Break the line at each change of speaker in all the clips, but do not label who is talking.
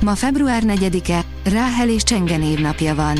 Ma február 4-e, Ráhel és Csenge névnapja van.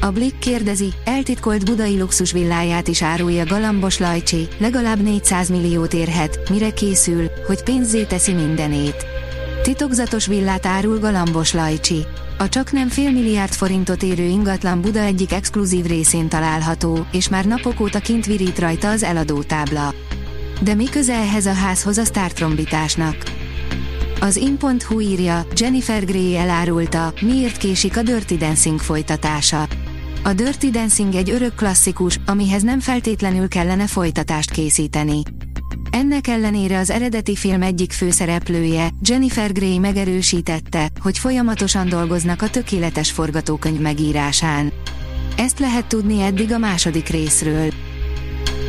A Blick kérdezi, eltitkolt budai luxusvilláját is árulja Galambos Lajcsi, legalább 400 milliót érhet, mire készül, hogy pénzzé teszi mindenét. Titokzatos villát árul Galambos Lajcsi. A csak nem fél milliárd forintot érő ingatlan Buda egyik exkluzív részén található, és már napok óta kint virít rajta az eladótábla. De mi köze ehhez a házhoz a sztártrombitásnak? Az in.hu írja, Jennifer Grey elárulta, miért késik a Dirty Dancing folytatása. A Dirty Dancing egy örök klasszikus, amihez nem feltétlenül kellene folytatást készíteni. Ennek ellenére az eredeti film egyik főszereplője, Jennifer Grey megerősítette, hogy folyamatosan dolgoznak a tökéletes forgatókönyv megírásán. Ezt lehet tudni eddig a második részről.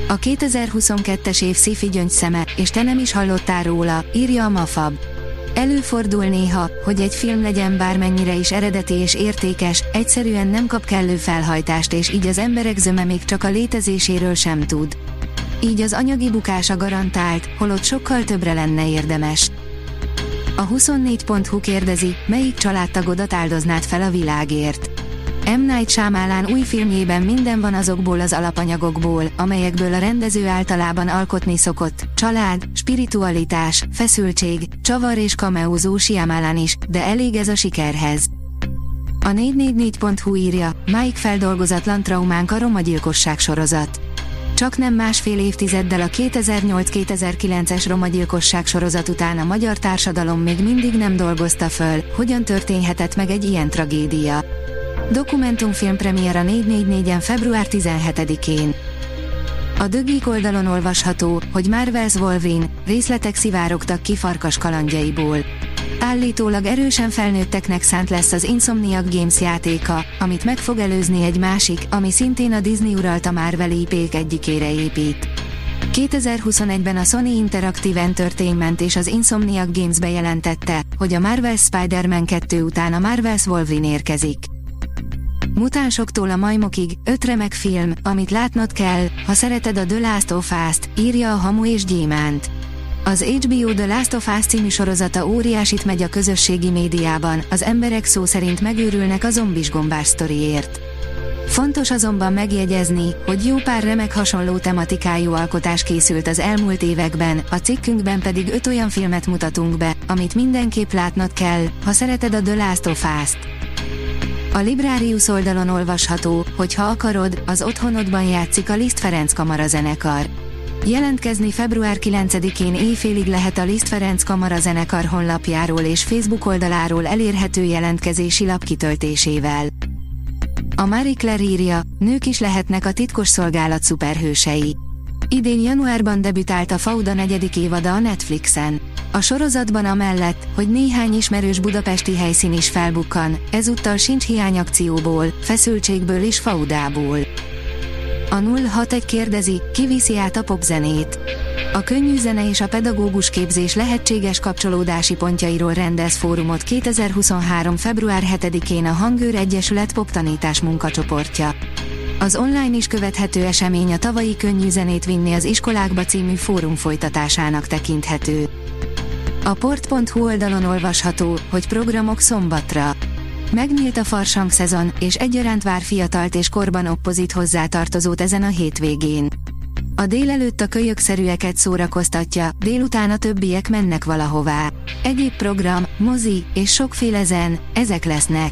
A 2022-es év sci szeme, és te nem is hallottál róla, írja a Mafab. Előfordul néha, hogy egy film legyen bármennyire is eredeti és értékes, egyszerűen nem kap kellő felhajtást és így az emberek zöme még csak a létezéséről sem tud. Így az anyagi bukása garantált, holott sokkal többre lenne érdemes. A 24.hu kérdezi, melyik családtagodat áldoznád fel a világért. M. Night Shyamalan új filmjében minden van azokból az alapanyagokból, amelyekből a rendező általában alkotni szokott, család, spiritualitás, feszültség, csavar és kameózó Shyamalan is, de elég ez a sikerhez. A 444.hu írja, Mike feldolgozatlan traumánk a romagyilkosság sorozat. Csak nem másfél évtizeddel a 2008-2009-es romagyilkosság sorozat után a magyar társadalom még mindig nem dolgozta föl, hogyan történhetett meg egy ilyen tragédia. Dokumentumfilm premiéra 444-en február 17-én. A Dögik oldalon olvasható, hogy Marvel's Wolverine, részletek szivárogtak ki farkas kalandjaiból. Állítólag erősen felnőtteknek szánt lesz az Insomniac Games játéka, amit meg fog előzni egy másik, ami szintén a Disney uralta Marvel ip egyikére épít. 2021-ben a Sony Interactive Entertainment és az Insomniac Games bejelentette, hogy a Marvel Spider-Man 2 után a Marvel's Wolverine érkezik. Mutánsoktól a majmokig, öt remek film, amit látnod kell, ha szereted a The Last of Us-t, írja a Hamu és Gyémánt. Az HBO The Last of Us című sorozata óriásit megy a közösségi médiában, az emberek szó szerint megőrülnek a zombis gombás sztoriért. Fontos azonban megjegyezni, hogy jó pár remek hasonló tematikájú alkotás készült az elmúlt években, a cikkünkben pedig öt olyan filmet mutatunk be, amit mindenképp látnod kell, ha szereted a The Last of Us-t. A Librarius oldalon olvasható, hogy ha akarod, az otthonodban játszik a Liszt Ferenc Kamara zenekar. Jelentkezni február 9-én éjfélig lehet a Liszt Ferenc Kamara zenekar honlapjáról és Facebook oldaláról elérhető jelentkezési lap kitöltésével. A Marie Claire írja, nők is lehetnek a titkos szolgálat szuperhősei. Idén januárban debütált a Fauda negyedik évada a Netflixen. A sorozatban amellett, hogy néhány ismerős budapesti helyszín is felbukkan, ezúttal sincs hiány akcióból, feszültségből és faudából. A 061 kérdezi, ki viszi át a popzenét. A könnyű zene és a pedagógus képzés lehetséges kapcsolódási pontjairól rendez fórumot 2023. február 7-én a Hangőr Egyesület poptanítás munkacsoportja. Az online is követhető esemény a tavalyi könnyű zenét vinni az iskolákba című fórum folytatásának tekinthető. A port.hu oldalon olvasható, hogy programok szombatra. Megnyílt a farsang szezon, és egyaránt vár fiatalt és korban oppozit hozzátartozót ezen a hétvégén. A délelőtt a kölyökszerűeket szórakoztatja, délután a többiek mennek valahová. Egyéb program, mozi és sokféle zen, ezek lesznek.